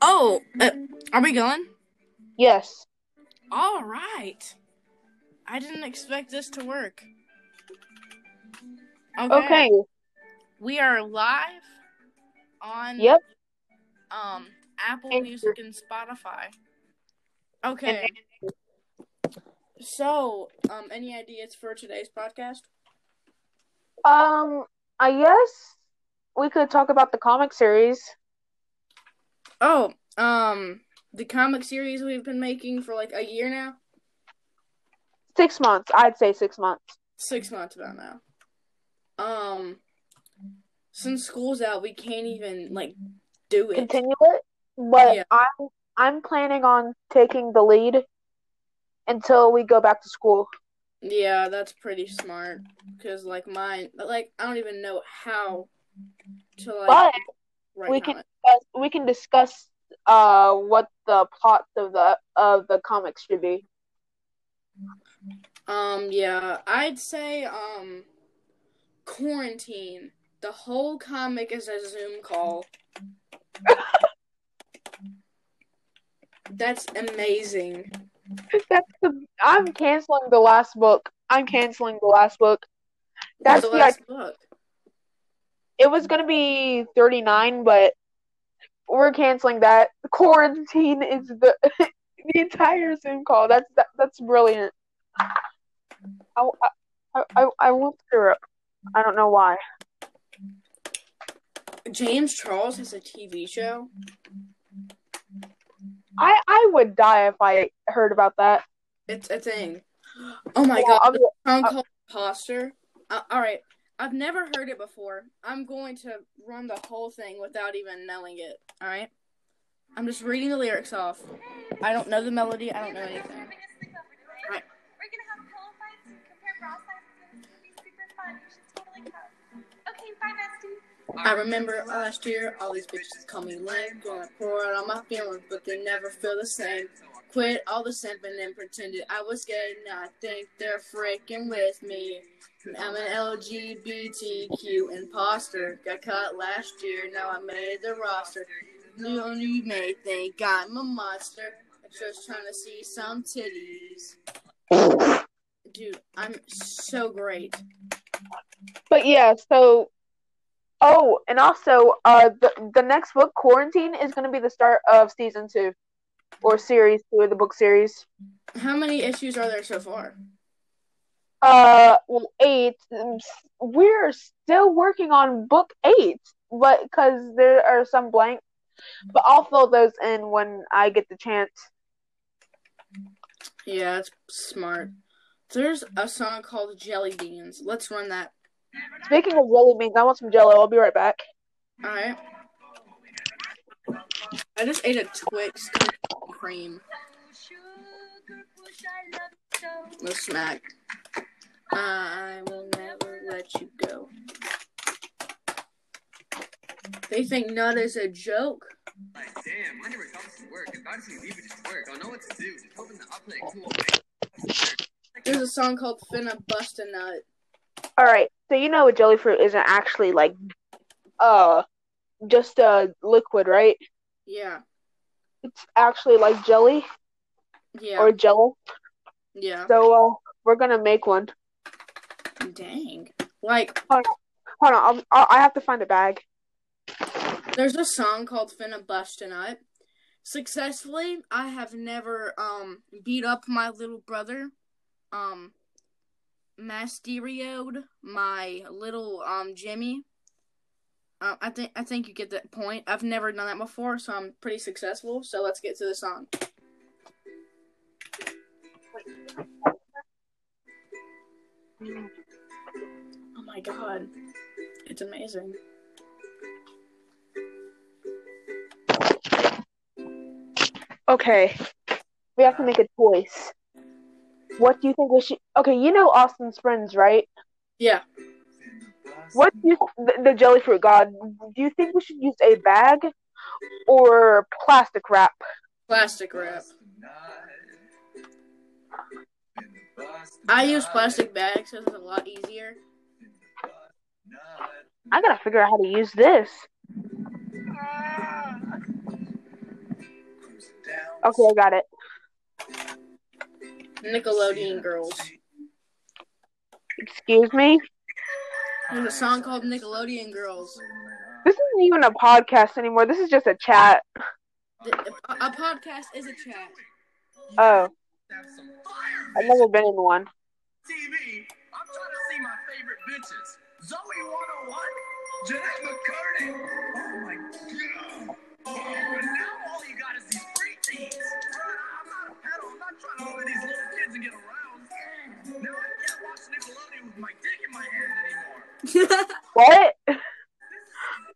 Oh, uh, are we going? Yes. All right. I didn't expect this to work. Okay. Okay. We are live on Yep. um Apple Anchor. Music and Spotify. Okay. So, um any ideas for today's podcast? Um, I guess we could talk about the comic series. Oh, um the comic series we've been making for like a year now? Six months. I'd say six months. 6 months about now. Um since school's out, we can't even like do it. Continue it. But Yeah. I'm I'm planning on taking the lead until we go back to school. Yeah, that's pretty smart. Cause like mine, like I don't even know how to like. But write we can discuss, we can discuss uh what the plot of the of the comics should be. Um, yeah, I'd say um, quarantine. The whole comic is a Zoom call. That's amazing. That's the I'm canceling the last book. I'm canceling the last book. That's the last book. It was gonna be 39, but we're canceling that. Quarantine is the the entire Zoom call. That's that, that's brilliant. I, I, I, I want syrup. I don't know why. James Charles has a TV show. I I would die if I heard about that. It's a thing. Oh my Well, god. I'm- The song uh, called Imposter. Uh, all right. I've never heard it before. I'm going to run the whole thing without even knowing it. All right. I'm just reading the lyrics off. I don't know the melody. I don't know anything. Right. We're gonna have pillow fights, compare bra sizes, it's gonna be super fun. You should totally come. Okay, bye, bestie. I remember last year, all these bitches call me lame. Gonna pour out all my feelings, but they never feel the same. Quit all the simping and pretended I was gay. Now I think they're freaking with me. I'm an LGBTQ imposter. Got caught last year, now I made the roster. You, you may think I'm a monster. I'm just trying to see some titties. Dude, I'm so great. But yeah, so oh, and also uh the the next book, Quarantine, is gonna be the start of season two. Or series two of the book series. How many issues are there so far? Uh, well, eight. We're still working on book eight, but because there are some blanks, but I'll fill those in when I get the chance. Yeah, it's smart. There's a song called Jelly Beans. Let's run that. Speaking of jelly beans, I want some Jello. I'll be right back. Alright. I just ate a Twix cream. Sugar push, I love you so. No smack. I will never let you go. They think nut is a joke. Like, damn, I never comes to work. If God sees leave it just work, I'll know what to do. Just hoping that I'll cool. There's a song called Finna Bust a Nut. All right, so you know a jelly fruit isn't actually like, uh, just a liquid, right? Yeah. It's actually like jelly Yeah. or Jello. yeah. So uh, we're gonna make one. Dang. Like, Hold on, I'll, I'll, I have to find a bag. There's a song called Finna Bust a Nut. Successfully, I have never um beat up my little brother. Um Masterioed my little um Jimmy. I think I think you get that point. I've never done that before, so I'm pretty successful. So let's get to the song. Oh my god. It's amazing. Okay, we have to make a choice. What do you think we should? Okay, you know Austin Springs, right? Yeah. What do you the, the jelly fruit god? Do you think we should use a bag or plastic wrap? Plastic wrap. I use plastic bags because it's a lot easier. I gotta figure out how to use this. Okay, I got it. Nickelodeon Girls. Excuse me. There's a song called Nickelodeon Girls. This isn't even a podcast anymore. This is just a chat. The- A, a podcast is a chat. Oh, Have some fire, I've never been in one. TV. I'm trying to see my favorite bitches. Zoey 101, Jennette McCurdy. Oh my god. Oh, and now all you got is these preteens. Bro, I'm not a pedo. I'm not trying to look at these little kids and get aroused. Now I can't watch Nickelodeon with my dick in my hand anymore. What? This is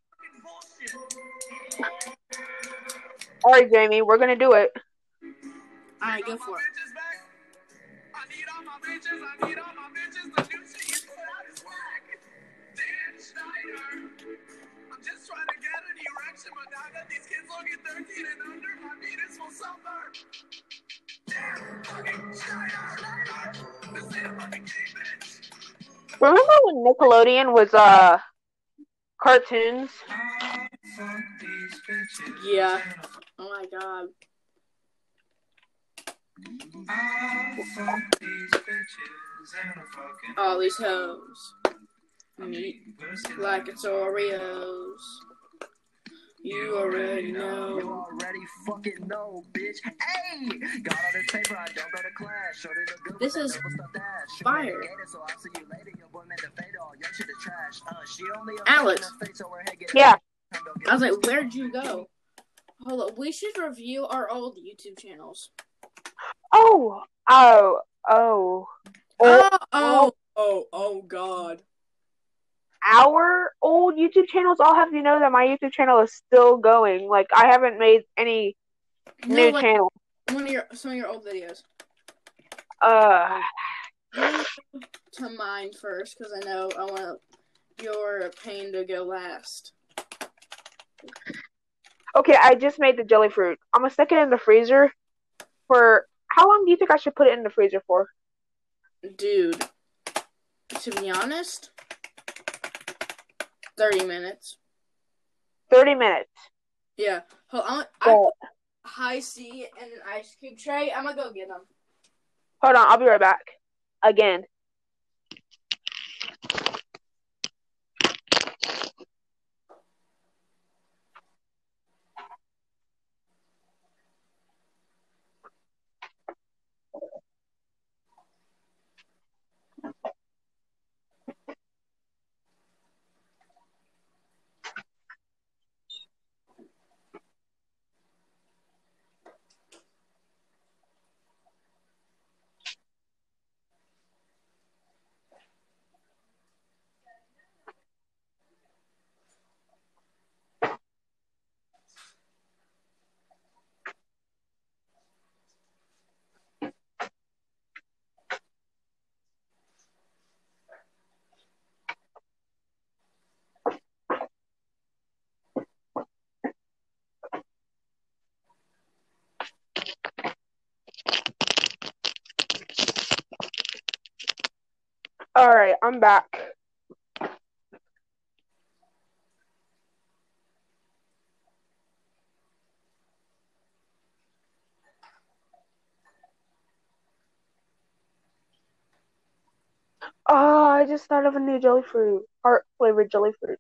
fucking bullshit. All right, Jamie, we're gonna do it. Alright, go for it. bitches back. I need all my bitches. I need all my bitches. The new shit you put out is whack. Dan Schneider. I'm just trying to get an erection, but now that these kids look at 13 and under, my penis will suffer. Dan fucking Schneider. This ain't a fucking game, bitch. Remember when Nickelodeon was uh cartoons? Yeah. Oh my god. All these hoes. Meat like it's Oreos. You already know. You already fucking know, bitch. Hey! Got all this paper, I don't go to class. Showed it a good This is double stuffed fire. made a gator, so I'll see you later. Your boy meant to fade all. Your shit is trash. Uh, she only Alex. in her face, so her head get- Yeah. I was like, where'd you go? Hold up. We should review our old YouTube channels. Oh, oh, oh. Oh, oh, oh, oh, God. Our old YouTube channels. I'll have you know that my YouTube channel is still going. Like I haven't made any No, new like, channel. one of your some of your old videos. Uh, To mine first, because I know I want your pain to go last. okay. I just made the jelly fruit. I'm gonna stick it in the freezer for. How long do you think I should put it in the freezer for? Dude, to be honest, 30 minutes. Thirty minutes. Yeah. Hold on. Oh, high C and an ice cube tray. I'm gonna go get them. hold on. I'll be right back. Again. All right, I'm back. Oh, I just thought of a new jelly fruit, heart flavored jelly fruit.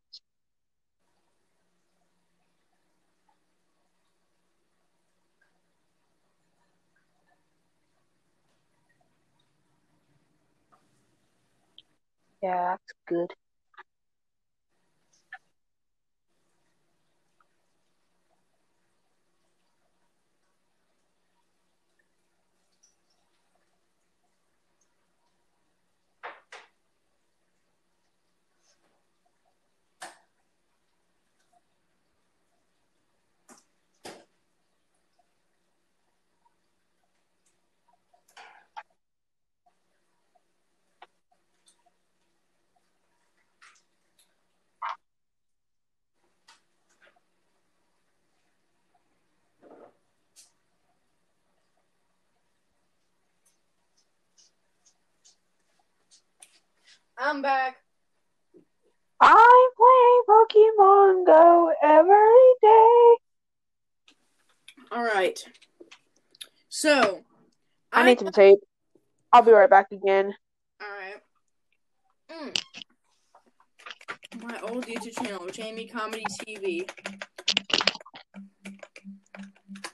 Yeah, that's good. I'm back. I play Pokemon Go every day. All right. So, I need some tape. I'll be right back again. Alright. Mm. My old YouTube channel, Jamie Comedy TV.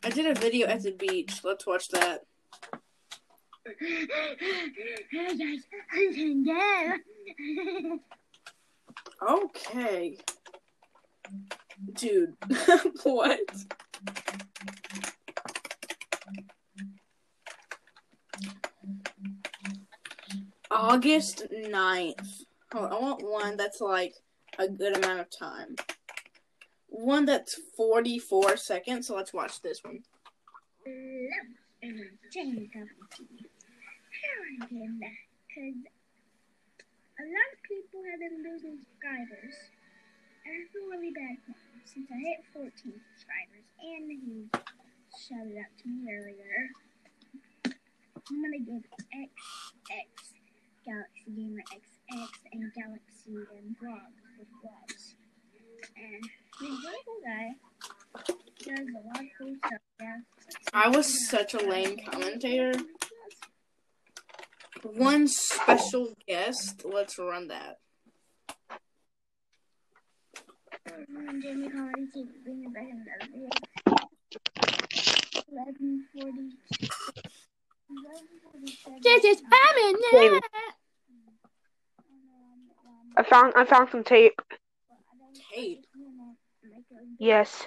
I did a video at the beach. Let's watch that. Okay. Dude. what? August 9th. Hold on, I want one that's like a good amount of time. One that's 44 seconds, so let's watch this one. How again? Because a lot of people have been losing subscribers. And I feel really bad for them since I hit 14 subscribers and he shouted out to me earlier. I'm gonna give XX Galaxy Gamer XX and Galaxy and Vlogs with vlogs. And he's a guy. Does a lot of cool stuff. Yeah. I was such a lame commentator. One special guest. Let's run that. Jamie Comedy TV bringing back another video. 1140. 1147. Jamie, I found I found some tape. Tape? Yes.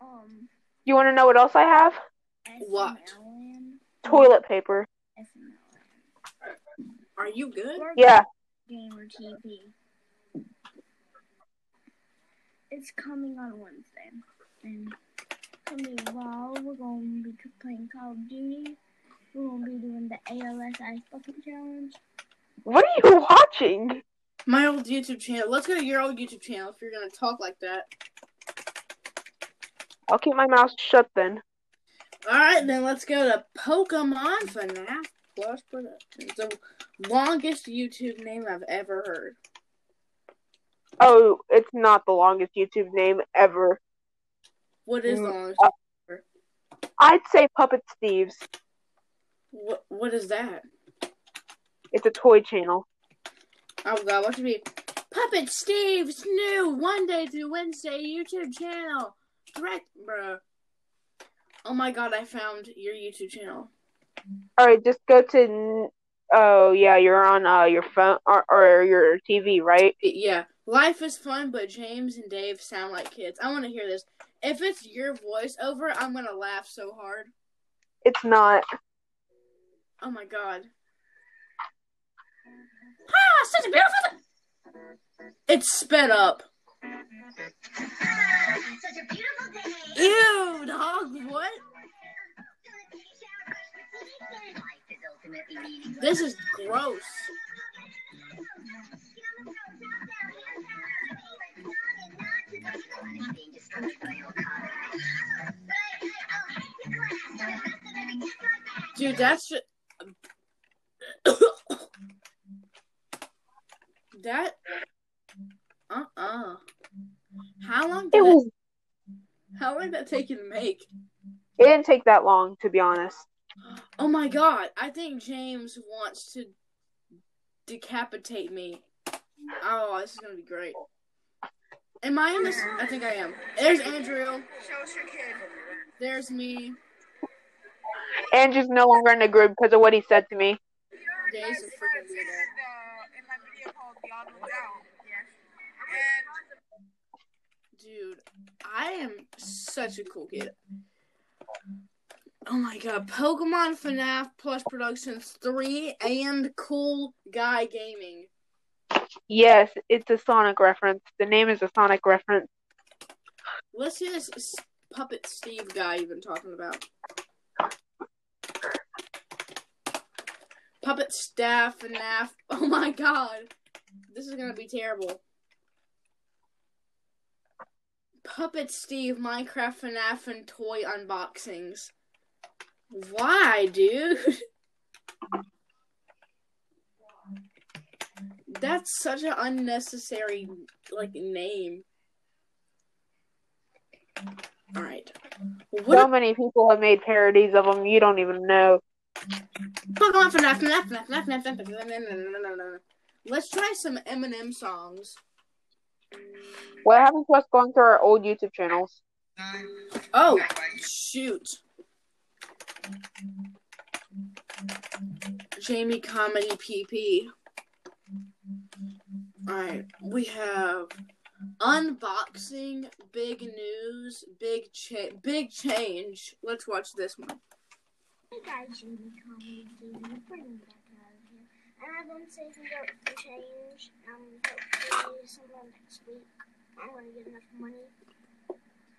Um, You want to know what else I have? What? Toilet paper. SMLN. Are you good? Or Yeah. Gamer TV. It's coming on Wednesday. And coming while we're going to be playing Call of Duty. We're going to be doing the ALS Ice Bucket Challenge. What are you watching? My old YouTube channel. Let's go to your old YouTube channel if you're gonna talk like that. I'll keep my mouth shut then. Alright, then let's go to Pokemon FNAF Plus Productions. The longest YouTube name I've ever heard. Oh, it's not the longest YouTube name ever. What is the Mm, longest? uh, I'd say Puppet Steve's. What, what is that? It's a toy channel. Oh god, what should be? Puppet Steve's new Monday through Wednesday YouTube channel. Correct, bruh. Oh my god, I found your YouTube channel. All right, just go to. Oh yeah, you're on uh your phone or, or your TV, right? Yeah, life is fun, but James and Dave sound like kids. I want to hear this. If it's your voiceover, I'm gonna laugh so hard. It's not. Oh my god. Ah, such a beautiful. thing. It's sped up. Ew, dog. What? This is gross. Dude, that's just... that. Uh uh How long It did was. that, how long did that take you to make? It didn't take that long, to be honest. Oh my god, I think James wants to decapitate me. Oh, this is gonna be great. Am I in this? I think I am. There's Andrew. Show us your kid. There's me. Andrew's no longer in the group because of what he said to me. Days are freaking weird. in my video called Beyond the Doubt. Yes. Dude, I am such a cool kid. Oh my god, Pokemon FNAF Plus Productions 3 and Cool Guy Gaming. Yes, it's a Sonic reference. The name is a Sonic reference. Let's see this Puppet Steve guy you've been talking about. Puppet Staff FNAF. Oh my god. This is gonna be terrible. Puppet Steve, Minecraft FNAF, and toy unboxings. Why, dude? That's such an unnecessary like name. All right. So What? many people have made parodies of them. You don't even know. Let's try some Eminem songs. What happened to us going through our old YouTube channels? Oh, shoot. Jamie Comedy PP. Alright, we have unboxing, big news, big cha- big change. Let's watch this one. Hey guys, Jamie Comedy Gaming, bringing back out here. And I've been saving up for change. Um, hopefully sometime next week. I'm gonna get enough money.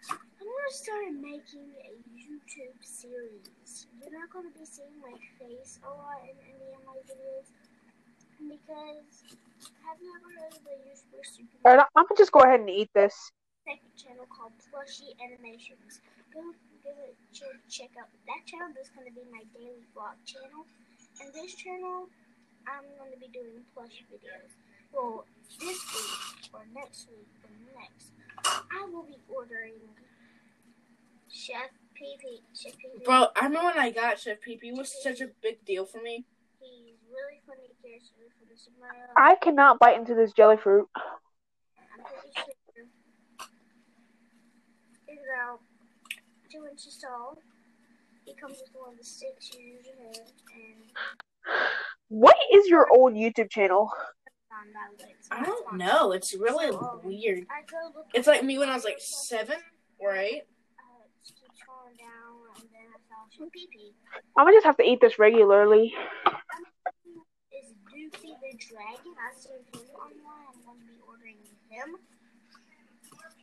I'm gonna start making a YouTube series. You're not gonna be seeing my face a lot in any of my videos because I've you ever heard of the YouTuber Super Alright, I'm gonna just go ahead and eat this. second channel called Plushy Animations. Go give it ch- check out that channel. This is gonna be my daily vlog channel, and this channel I'm gonna be doing plush videos. Well, this week or next week or next, I will be ordering Chef PP. Chef PP. Bro, I remember when I got Chef PP, it was such a big deal for me. He's really funny character for the Super Mario. I cannot bite into this jelly fruit. I'm pretty sure it's about two inches tall. He comes with one of the sticks you use your hair and What is your old YouTube channel? Found out that I don't sponsored. know. It's really So, weird. I go look It's like me when I was like seven or eight. Uh, just keep scrolling down and then I found some pee I'm gonna just have to eat this regularly. Is Dookie the Dragon? I seen him online. I'm gonna be ordering him.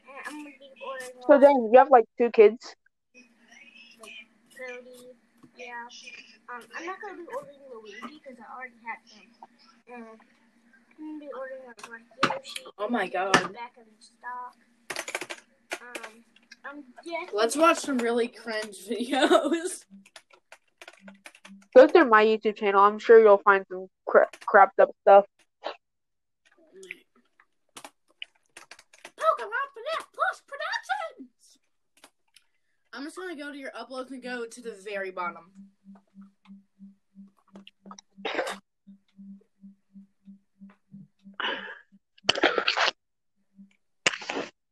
And I'm gonna be ordering So then you have like two kids. like Cody. Yeah. Um, I'm not gonna be ordering Luigi because I already had him. And I'm be ordering like my Yoshi. Oh my god. Back in stock. Um, I'm guessing. Let's watch some really cringe videos. Go through my YouTube channel. I'm sure you'll find some cra- crapped up stuff. Pokemon FNAF Plus Productions! I'm just gonna go to your uploads and go to the very bottom.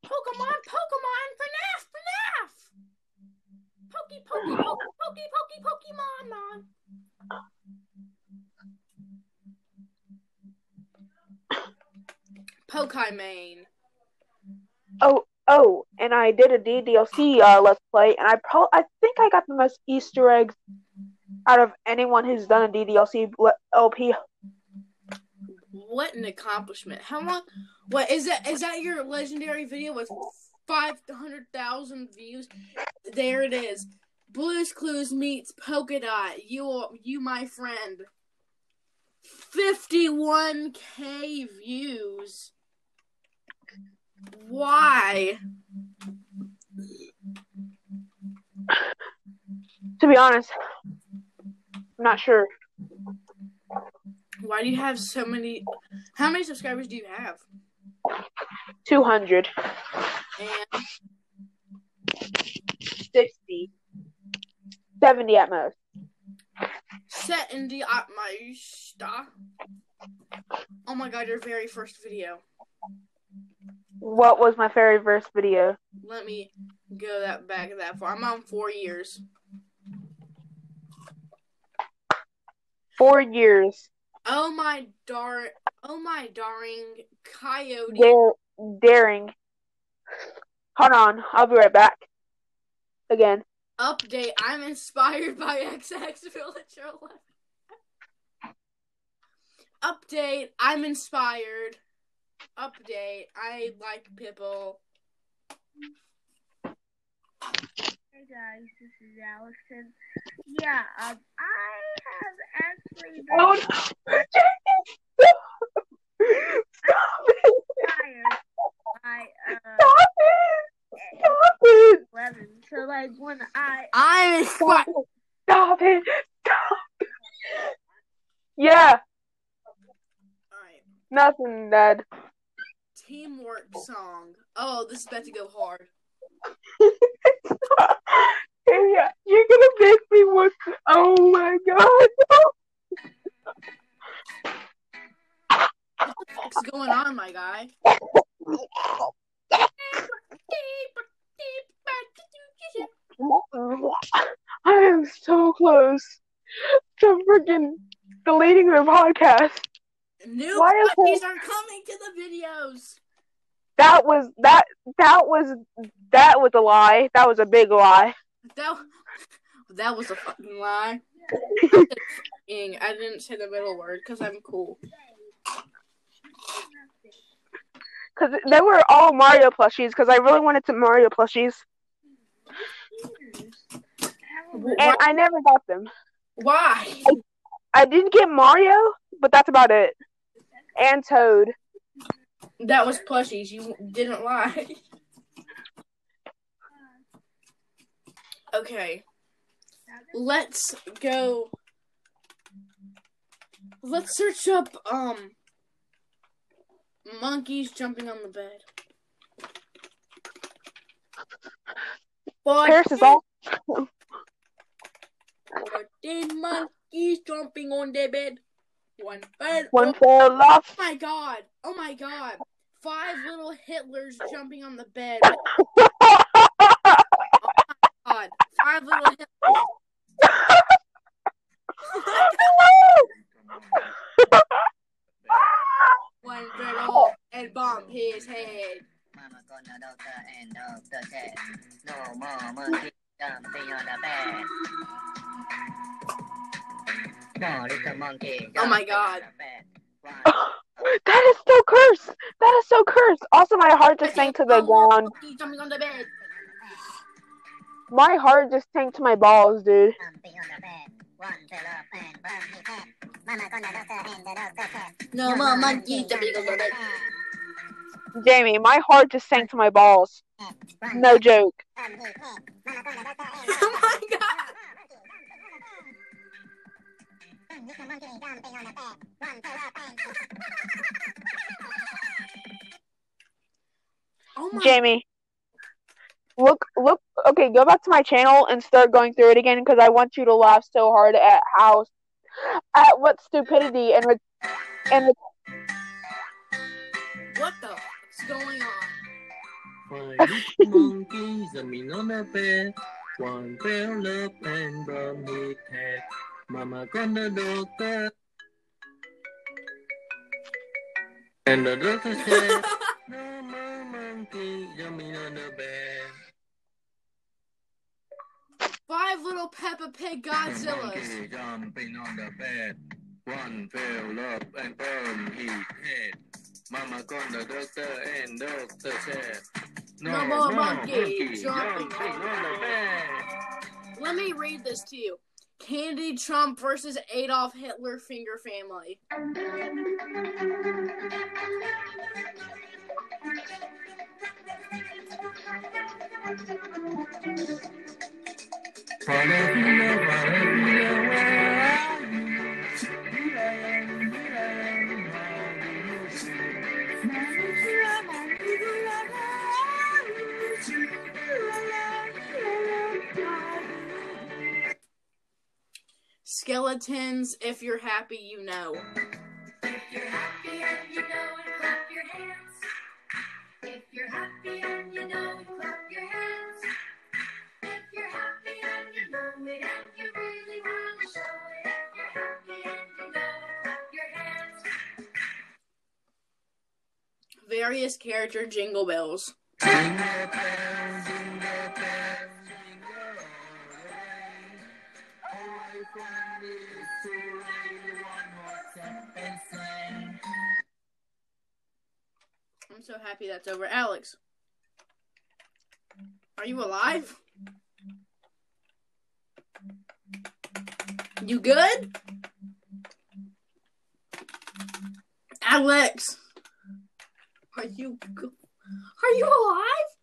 Pokemon, Pokemon, FNAF, FNAF! Pokey, Pokey, Pokey, Pokey, Pokey, Pokemon, man. Pokimane. Oh, oh, and I did a DDLC uh, let's play, and I pro- I think I got the most Easter eggs out of anyone who's done a DDLC LP. What an accomplishment! How long? Mm-hmm. What is that? Is that your legendary video with five hundred thousand views? There it is. Blues Clues meets Polka Dot. You, you, my friend. Fifty-one k views. Why? To be honest, I'm not sure. Why do you have so many? How many subscribers do you have? 200, And 60, 70 at most. set in the Atmeister. Oh my god, your very first video. What was my very first video? Let me go that back that far. I'm on four years. Four years. Oh my dar oh my darling coyote. Dare, daring. Hold on, I'll be right back. Again. Update. I'm inspired by XX Villager 11. Update. I'm inspired. Update. I like Pipple. Hey guys, this is Allison. Yeah, um, I have actually been Oh, no. Stop it! inspired by uh Stop it! Stop it! eleven. So like when I I'm inspired. Stop it! Stop it! Yeah, Alright. nothing, Dad. Teamwork song. Oh, this is about to go hard. Maria, you're gonna make me want to. Oh my god. What's going on, my guy? I am so close to freaking deleting the podcast. New Why puppies are coming to the videos. That was that that was that was a lie. That was a big lie. That that was a fucking lie. I fucking. I didn't say the middle word because I'm cool. Cause they were all Mario plushies. Cause I really wanted some Mario plushies, and I never got them. Why? I didn't get Mario, but that's about it. And Toad. That was plushies. You didn't lie. Okay. Let's go. Let's search up um monkeys jumping on the bed. Paris is all. Fourteen monkeys jumping on the bed. One bed. One Oh fell off. my god! Oh my god! Five little Hitlers jumping on the bed. Oh my god, five little Hitlers. One bed off and bump his head. Mama gonna doctor and doctor said no more monkey jumping on the bed. No little monkey. Oh my jumping God. On the bed. One that is so cursed. That is so cursed. Also, my heart just sank to the ground. jumping on the bed. My heart just sank to my balls, dude. jumping on the bed. One fell off and bumped his head. Mama gonna doctor and the doctor said No more monkey jumping on the bed. Jamie, my heart just sank to my balls. No joke. bumped his head. Mama gonna doctor and the Oh my god! Little monkey jumping on the bed. One fell off and Oh my Jamie, look, look. Okay, go back to my channel and start going through it again because I want you to laugh so hard at how, at what stupidity and and What the fuck's going on? Five monkeys jumping on the bed. One fell up and bumped his head. Mama the doctor. And the doctor said, No more monkey jumping on the bed. Five little Peppa Pig Godzillas. Monkey jumping on the bed. One fell up and bumped his head. Mama called the doctor and doctor said, No more monkey monkey jumping jumping on the bed. Let me read this to you. Kennedy Trump versus Adolf Hitler finger family. Skeletons, if you're happy, you know. If you're happy and you know it, clap your hands. If you're happy and you know it, clap your hands. If you're happy and you know it and you really want to show it. If you're happy and you know it, clap your hands. Various character jingle bells. Jingle bells, I'm so happy that's over. Alex, are you alive? You good? Alex, are you go- are you alive?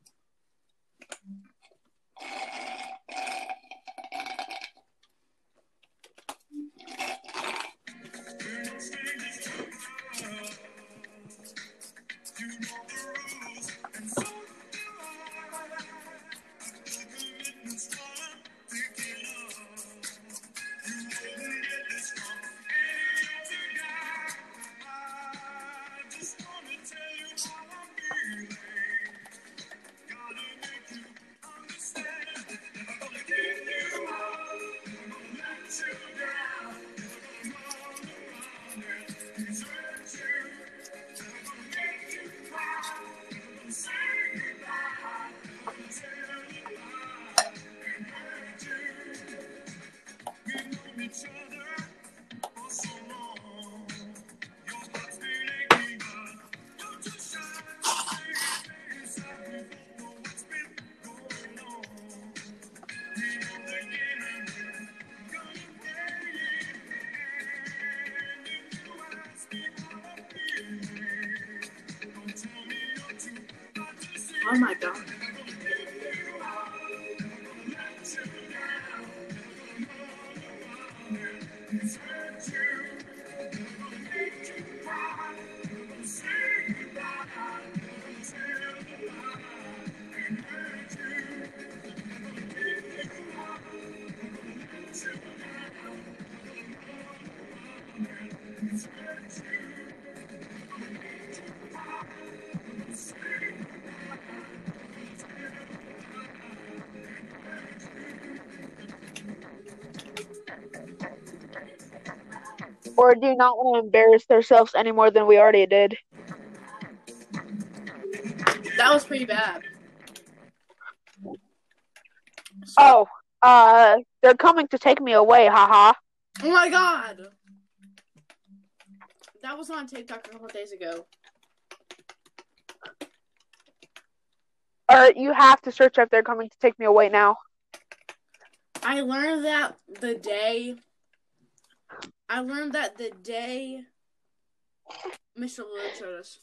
Oh my god. Or do not want to embarrass themselves any more than we already did? That was pretty bad. So- Oh, uh, they're coming to take me away, haha. Oh my god! That was on TikTok a couple days ago. Or you have to search up they're coming to take me away now. I learned that the day. I learned that the day Mr. Lillard showed us.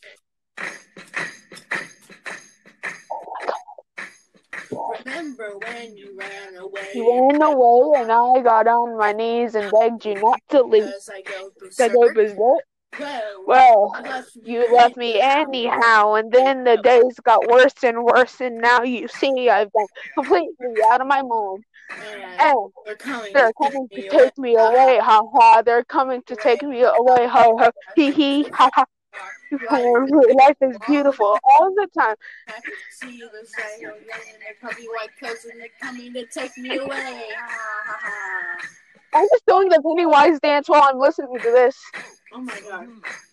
Remember when you ran away? You ran away and I got on my knees and begged you not to leave. Because I go berserk. Well, Well, you left me you left me anyhow, and then the days got worse and worse, and now you see I've been completely out of my mind. And oh, they're coming. they're to coming take to take me away, ha ha. They're coming to take me away, ha ha. Hee hee, ha ha. Life is beautiful all the time. I'm just doing the Pennywise dance while I'm listening to this. Oh my god.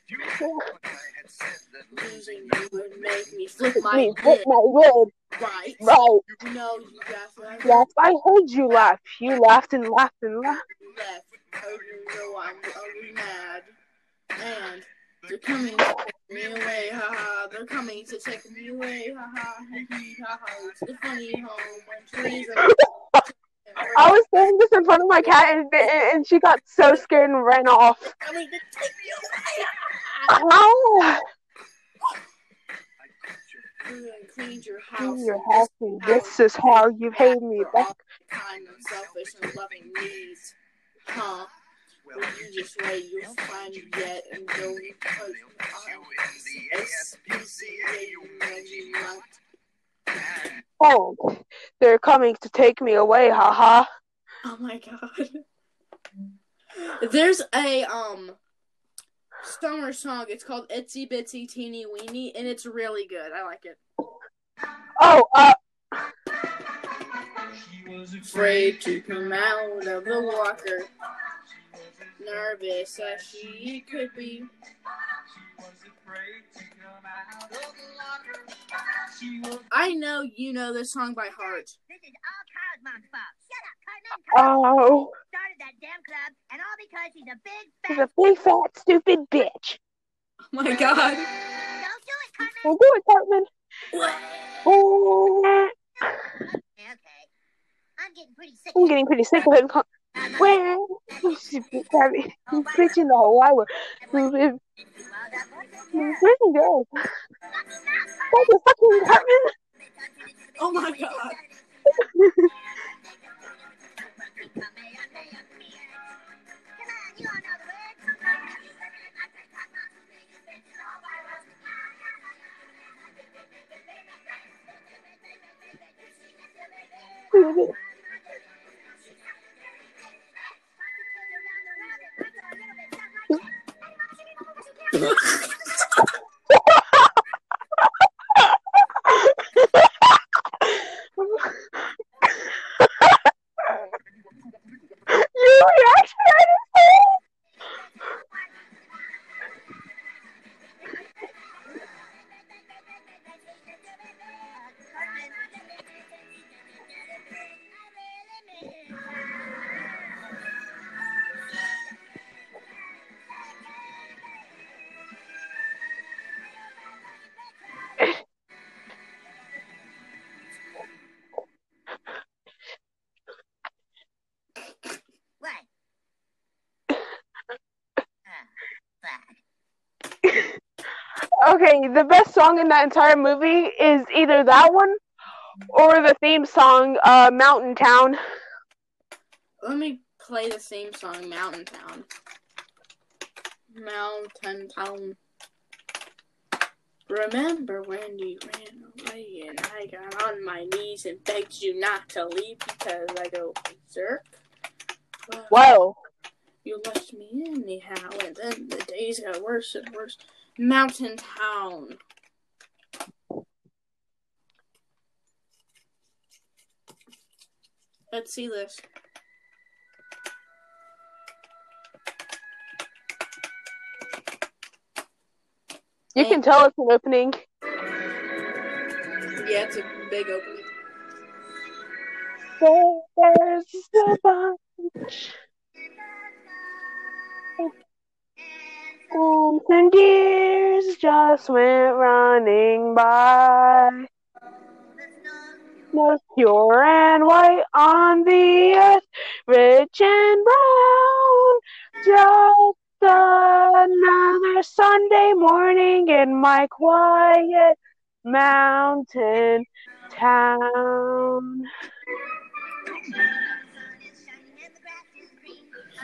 You know what I had said that Losing you would make me flip my Me, lid. my lid. Right. Right. You know you got that. Yes, I heard you laugh. You laughed and laughed and laughed. left. Oh, you know I'm ugly mad. And they're coming to take me away, haha. They're coming to take me away, haha. Hee hee, haha. It's the funny home when trees are. I was saying this in front of my cat, and, and she got so scared and ran off. coming to take me away, haha. Oh, You cleaned your house. in your house, and this is how you paid me back. Kind and selfish and loving needs. Huh? Will you just wait? You'll find you yet and go because I'm SPCA when you want. Oh, they're coming to take me away, haha. Oh my god. There's a um summer song. It's called Itsy Bitsy Teeny Weeny, and it's really good. I like it. Oh, uh, Afraid to come out of the walker. Nervous as she could be. I know you know this song by heart. This is all Cosmo's fault. Shut up, Cartman. oh, started that damn club, and all because he's a big he's fat. a big fat stupid bitch. Oh my god. Don't do it, Cartman. Don't do it, Cartman. Oh, Okay. I'm getting pretty sick. I'm getting pretty sick of him. Car- Well, he's bitching the whole hour. Where'd he go? That's a fucking Cartman. Oh my god. Your reaction is Okay, the best song in that entire movie is either that one or the theme song, uh, Mountain Town. Let me play the same song, Mountain Town. Mountain Town. Remember when you ran away and I got on my knees and begged you not to leave because I go berserk? Well, Whoa. you left me anyhow, and then the days got worse and worse. Mountain Town. Let's see this. You oh. can tell it's an opening. Yeah, it's a big opening. There's a bunch. And years just went running by. Was pure and white on the earth, rich and brown. Just another Sunday morning in my quiet mountain town.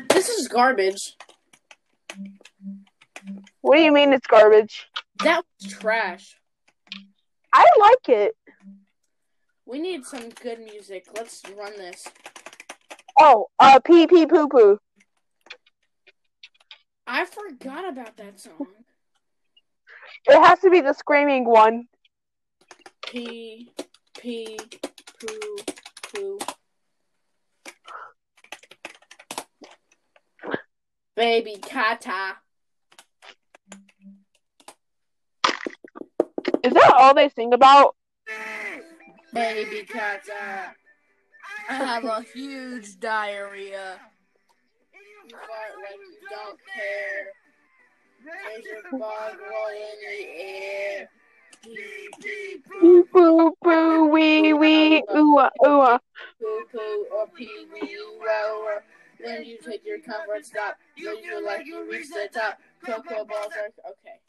This is garbage. What do you mean it's garbage? That was trash. I like it. We need some good music. Let's run this. Oh, uh, pee pee poo poo. I forgot about that song. It has to be the screaming one. Pee P poo poo. Baby Kata. Is that all they sing about? Baby Kata. I have a huge diarrhea. You fart like you don't care. There's your bug in the air. Poo poo poo wee wee ooh ah, ooh ah. poo poo or pee wee rower. When you take your comfort stop, you feel like you reach the top. Cocoa balls are okay.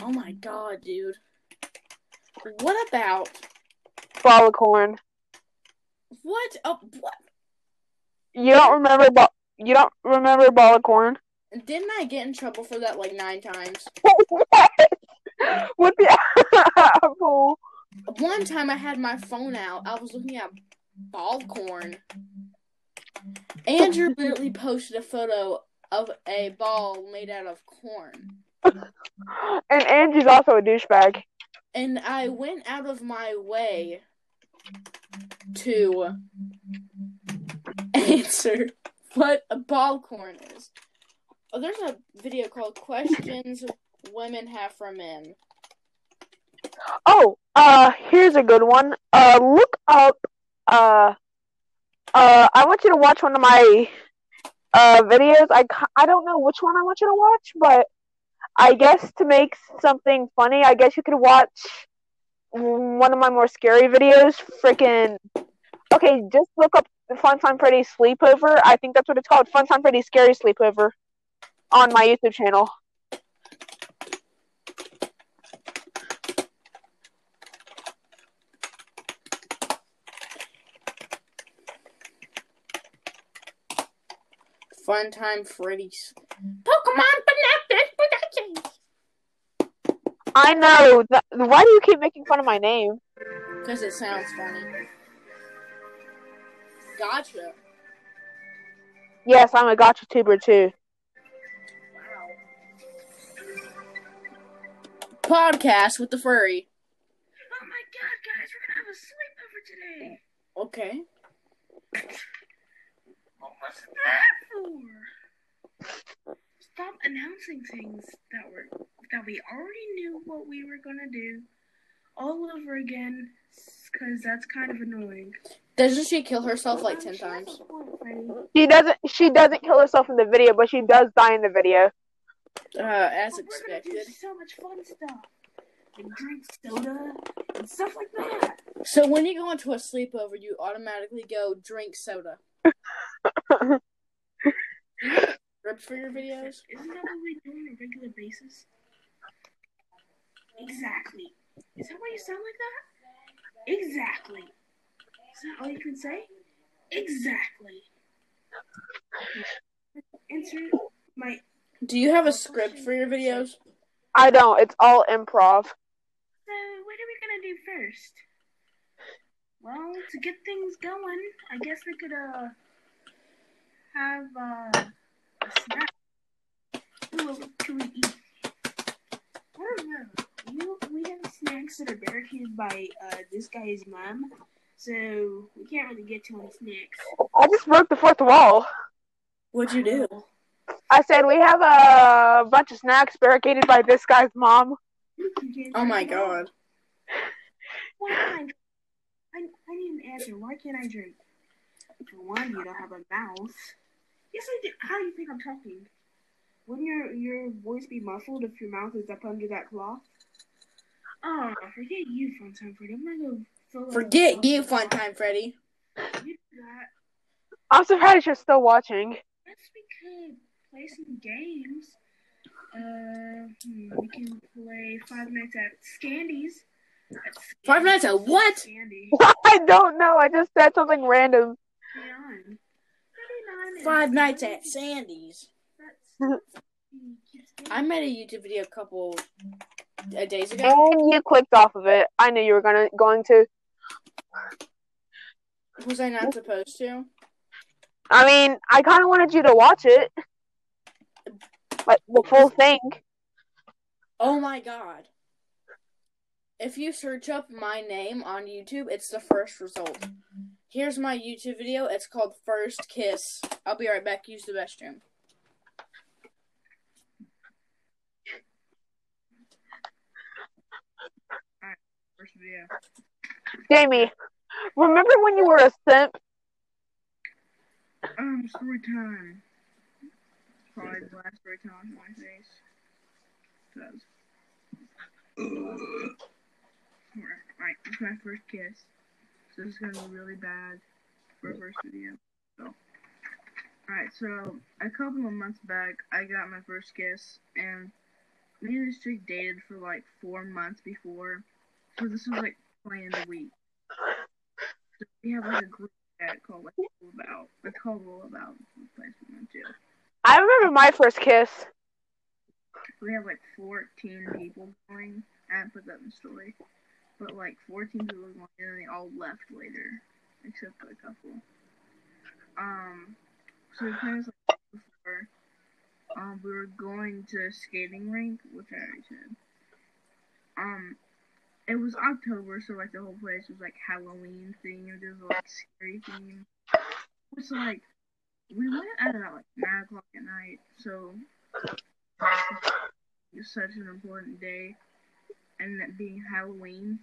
Oh my god, dude. What about Ball of corn. what? Oh, what? You don't remember ball? You don't remember ball of corn? Didn't I get in trouble for that like nine times? With the apple. One time I had my phone out. I was looking at ball corn. Andrew literally posted a photo of a ball made out of corn. And Angie's also a douchebag. And I went out of my way to answer what a ball corn is. Oh, there's a video called Questions Women Have for Men. Oh, uh, here's a good one. Uh, look up. Uh, uh, I want you to watch one of my uh videos. I I don't know which one I want you to watch, but I guess to make something funny, I guess you could watch one of my more scary videos. Freaking. Okay, just look up Fun Time Freddy's Sleepover. I think that's what it's called. Fun Time Freddy's Scary Sleepover on my YouTube channel. Fun Time Freddy's. Pokemon Bananas Productions! I know. Th- why do you keep making fun of my name? Because it sounds funny. Gotcha. Yes, I'm a gotcha tuber too. Wow. Podcast with the furry. Oh my god, guys, we're gonna have a sleepover today. Okay. What was that for? Stop announcing things that were that we already knew what we were gonna do all over again, because that's kind of annoying. Doesn't she kill herself like ten times? She doesn't. She doesn't kill herself in the video, but she does die in the video. Uh, as But we're do expected. so much fun stuff. Like drink soda and stuff like that. So when you go into a sleepover, you automatically go drink soda. Script for your videos? Isn't that what we do on a regular basis? Exactly. Is that why you sound like that? Exactly. Is that all you can say? Exactly. Answer my. Do you have a script for your videos? I don't. It's all improv. So, what are we gonna do first? Well, to get things going, I guess we could uh have uh, a snack. Ooh, what can we eat? I don't know. You, we have snacks that are barricaded by uh, this guy's mom, so we can't really get to any snacks. I just broke the fourth wall. What'd you do? I said we have a bunch of snacks barricaded by this guy's mom. Oh my god. Why can't I, I, I need an answer. Why can't I drink? For one, you don't have a mouth. Yes, I do. How do you think I'm talking? Wouldn't your your voice be muffled if your mouth is up under that cloth? Oh, forget you, fun time Freddy. I'm gonna go Forget you, fun time, Freddy. You that. I'm surprised you're still watching. Yes, we could play some games. Uh, hmm, we can play Five Nights at Scandy's. At Five Nights at what? Scandy. I don't know. I just said something random. 39. 39 Five Nights at Sandy's. I made a YouTube video a couple uh, days ago. And you clicked off of it. I knew you were gonna going to. Was I not supposed to? I mean, I kind of wanted you to watch it, like the full thing. Oh my god. If you search up my name on YouTube, it's the first result. Here's my YouTube video. It's called First Kiss. I'll be right back. Use the restroom. First video. Jamie, remember when you were a simp? Um, story time. Probably the last story time on my face. Does. Alright, it's my first kiss. So this is gonna be really bad for a first video. So. Alright, so a couple of months back, I got my first kiss, and me and this chick dated for like four months before. So this was like playing the week. So we have like a group chat called like Roll About. It's called Roll About. The place we went to. I remember my first kiss. We have like 14 people going. I haven't put that in the story. But like 14 people going and then they all left later. Except for a couple. Um, so the plan was like before. Um, we were going to a skating rink, which I already said. Um, it was October, so like the whole place was like Halloween themed. It was like scary theme. It's like we went at about like nine o'clock at night, so it's such an important day, and that being Halloween,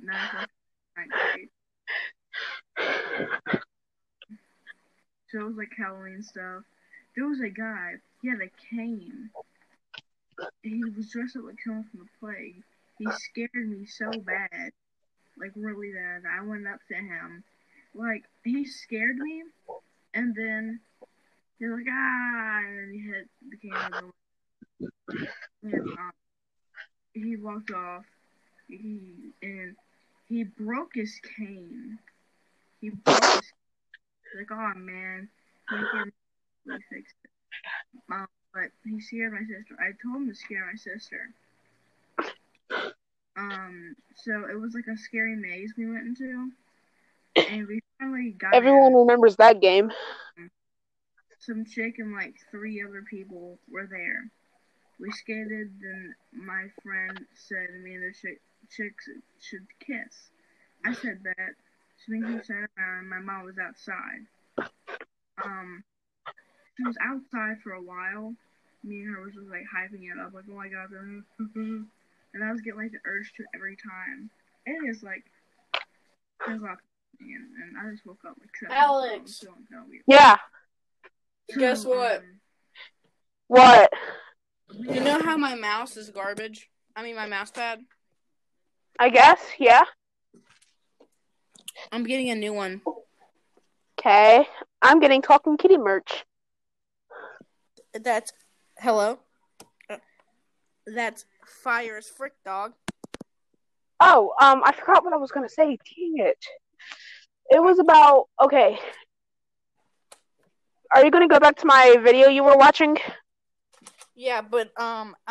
nine o'clock at night. So it was like Halloween stuff. There was a guy. He had a cane. He was dressed up like someone from the plague. He scared me so bad, like really bad. I went up to him, like he scared me, and then he was like ah, and he hit the the and, um, he walked off. He and he broke his cane. He broke his like oh man, he can really fix it. Um, but he scared my sister. I told him to scare my sister. Um, so it was like a scary maze we went into, and we finally got Everyone in. remembers that game. Some chick and like three other people were there. We skated, then my friend said me and the chick chicks should kiss. I said that. So me and he sat around, and my mom was outside. Um, she was outside for a while. Me and her was just like hyping it up, like, oh my god, and I was getting like the urge to every time. It is like 10 o'clock, and, and I just woke up like 7 Alex. So I'm feeling kinda weird. Yeah. Guess what? um, What? You know how my mouse is garbage? I mean, my mouse pad? I guess. Yeah. I'm getting a new one. Okay. I'm getting Talking Kitty merch. That's. Hello? Uh, That's fire as frick, dog. Oh, um, I forgot what I was gonna say. Dang it! It was about okay. Are you gonna go back to my video you were watching? Yeah, but um,